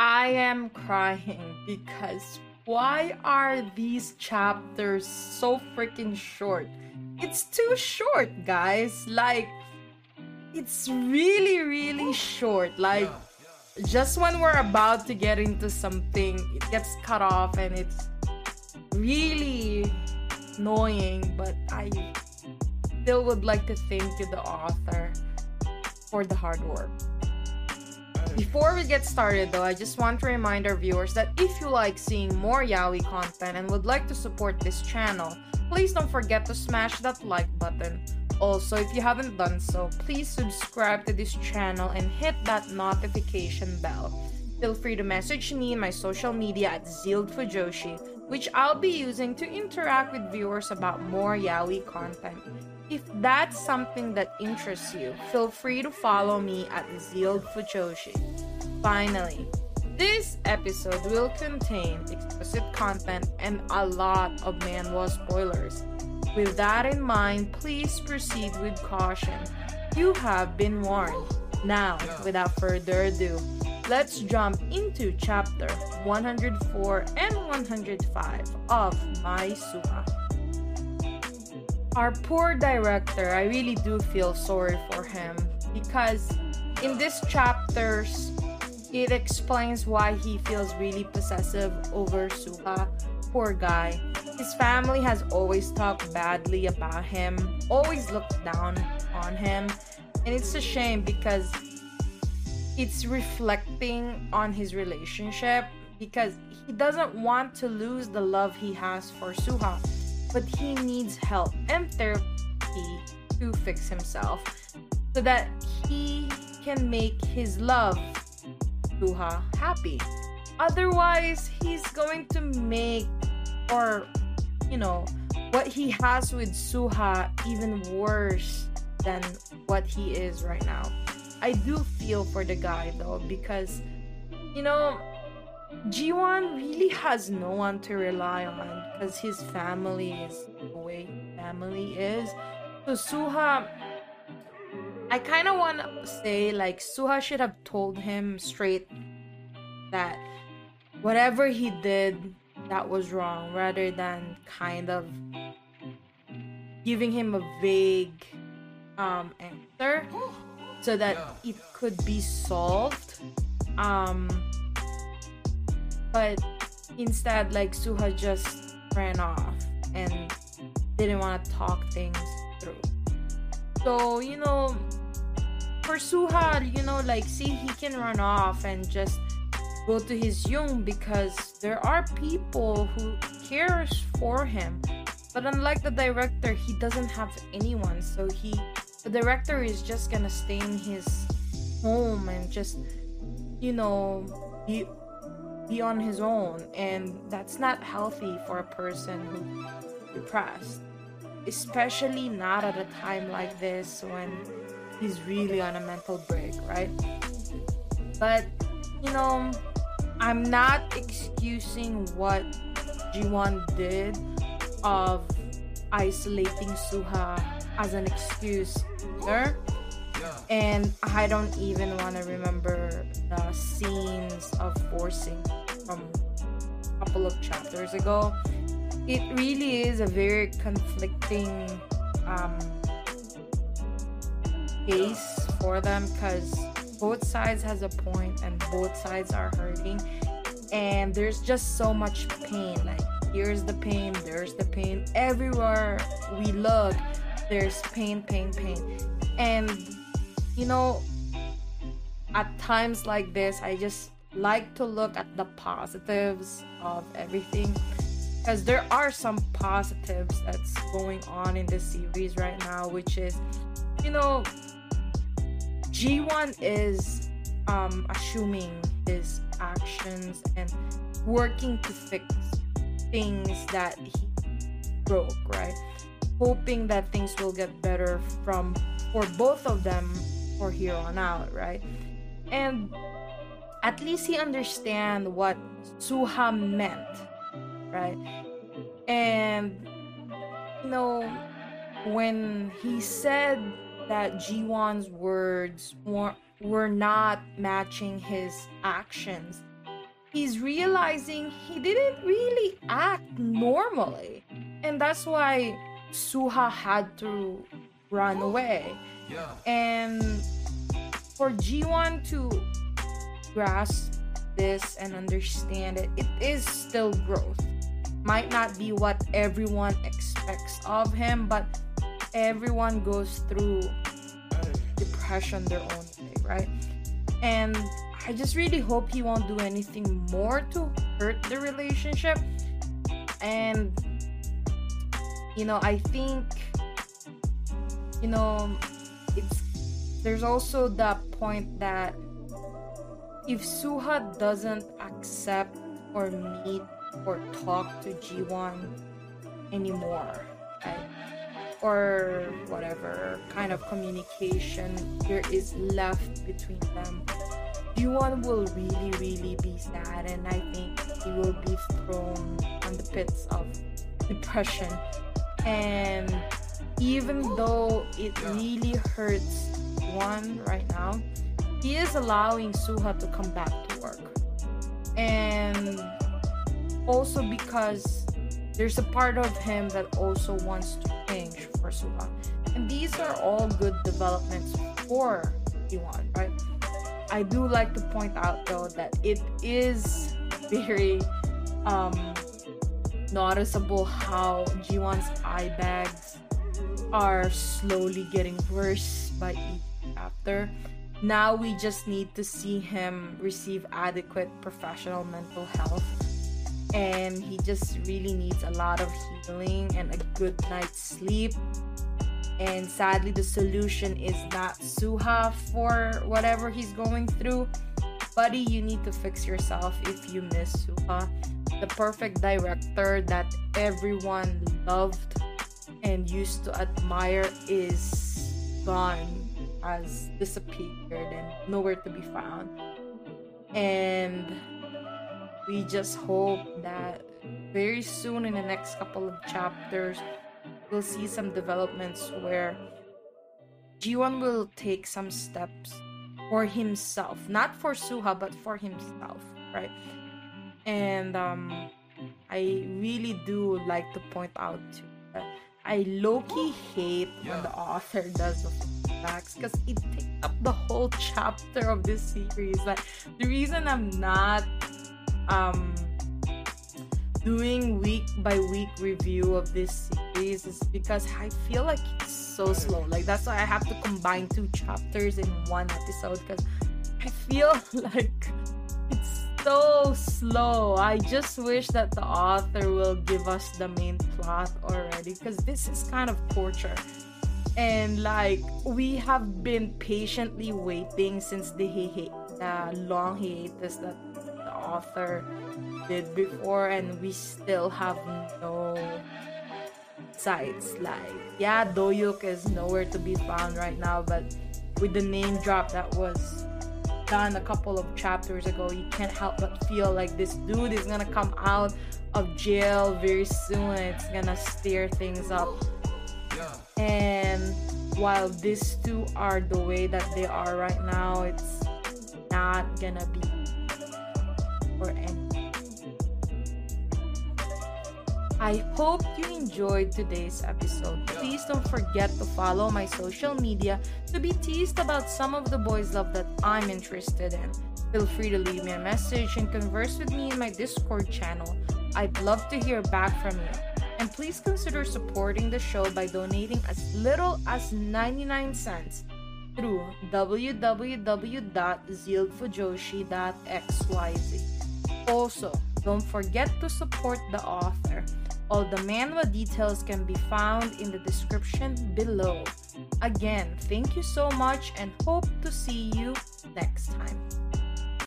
I am crying because why are these chapters so freaking short? It's too short, guys. Like, it's really, really short. Like, just when we're about to get into something, it gets cut off and it's really annoying. But I still would like to thank you, the author, for the hard work. Before we get started though, I just want to remind our viewers that if you like seeing more yaoi content and would like to support this channel, please don't forget to smash that like button. Also, if you haven't done so, please subscribe to this channel and hit that notification bell. Feel free to message me in my social media at Zealed Fujoshi, which I'll be using to interact with viewers about more yaoi content. If that's something that interests you, feel free to follow me at Zealed Fujoshi. Finally, this episode will contain explicit content and a lot of manhwa spoilers. With that in mind, please proceed with caution. You have been warned. Now, without further ado, let's jump into chapter 104 and 105 of My Suha. Our poor director, I really do feel sorry for him because in this chapters, it explains why he feels really possessive over Suha. Poor guy. His family has always talked badly about him, always looked down on him, and it's a shame because it's reflecting on his relationship because he doesn't want to lose the love he has for Suha but he needs help and therapy to fix himself so that he can make his love Suha happy. Otherwise, he's going to make or you know what he has with Suha even worse than what he is right now. I do feel for the guy though because you know Jiwon really has no one to rely on because his family is the way family is. So Suha, I kind of want to say like Suha should have told him straight that whatever he did that was wrong rather than kind of giving him a vague um answer so that it could be solved um but instead, like Suha just ran off and didn't want to talk things through. So, you know, for Suha, you know, like, see, he can run off and just go to his Jung because there are people who cares for him. But unlike the director, he doesn't have anyone. So he, the director is just gonna stay in his home and just, you know, be be on his own and that's not healthy for a person who's depressed especially not at a time like this when he's really on a mental break right? But you know i'm not excusing what Jiwon did of isolating Suha as an excuse either. And I don't even want to remember the scenes of forcing from a couple of chapters ago. It really is a very conflicting um, case for them because both sides has a point and both sides are hurting. And there's just so much pain like here's the pain there's the pain. Everywhere we look there's pain pain pain. And you know, at times like this, I just like to look at the positives of everything because there are some positives that's going on in this series right now, which is, you know, Jiwon is um, assuming his actions and working to fix things that he broke, right? Hoping that things will get better from for both of them for here on out, right? And at least he understand what Suha meant, right? And you know, when he said that Jiwon's words were, were not matching his actions, he's realizing he didn't really act normally. And that's why Suha had to run away. Yeah. And for Jiwon to grasp this and understand it, it is still growth. Might not be what everyone expects of him, but everyone goes through depression their own way, right? And I just really hope he won't do anything more to hurt the relationship. And you know, I think you know, it's there's also the point that if Suha doesn't accept or meet or talk to Jiwon anymore, right? or whatever kind of communication there is left between them, Jiwon will really, really be sad, and I think he will be thrown on the pits of depression. And even though it really hurts one right now, he is allowing Suha to come back to work. And also because there's a part of him that also wants to change for Suha. And these are all good developments for Jiwon, right? I do like to point out though that it is very um noticeable how Jiwon's eye bags are slowly getting worse by chapter. Now we just need to see him receive adequate professional mental health and he just really needs a lot of healing and a good night's sleep. And sadly, the solution is not Suha for whatever he's going through. Buddy, you need to fix yourself if you miss Suha. The perfect director that everyone loved and used to admire is gone, has disappeared, and nowhere to be found. And we just hope that very soon in the next couple of chapters we'll see some developments where Jiwon will take some steps for himself, not for Suha, but for himself, right? And um, I really do like to point out that I low-key hate yeah. when the author does because it takes up the whole chapter of this series. Like the reason I'm not um doing week by week review of this series is because I feel like it's so slow. Like that's why I have to combine two chapters in one episode because I feel like it's so slow. I just wish that the author will give us the main plot already because this is kind of torture. And like we have been patiently waiting since the, the long hiatus that the author did before and we still have no sites like yeah doyuk is nowhere to be found right now but with the name drop that was done a couple of chapters ago you can't help but feel like this dude is gonna come out of jail very soon. It's gonna stir things up and while these two are the way that they are right now it's not gonna be or any. I hope you enjoyed today's episode. Please don't forget to follow my social media to be teased about some of the boys' love that I'm interested in. Feel free to leave me a message and converse with me in my Discord channel. I'd love to hear back from you. And please consider supporting the show by donating as little as 99 cents through www.zieldfujoshi.xyz. Also, don't forget to support the author. All the manhwa details can be found in the description below. Again, thank you so much and hope to see you next time.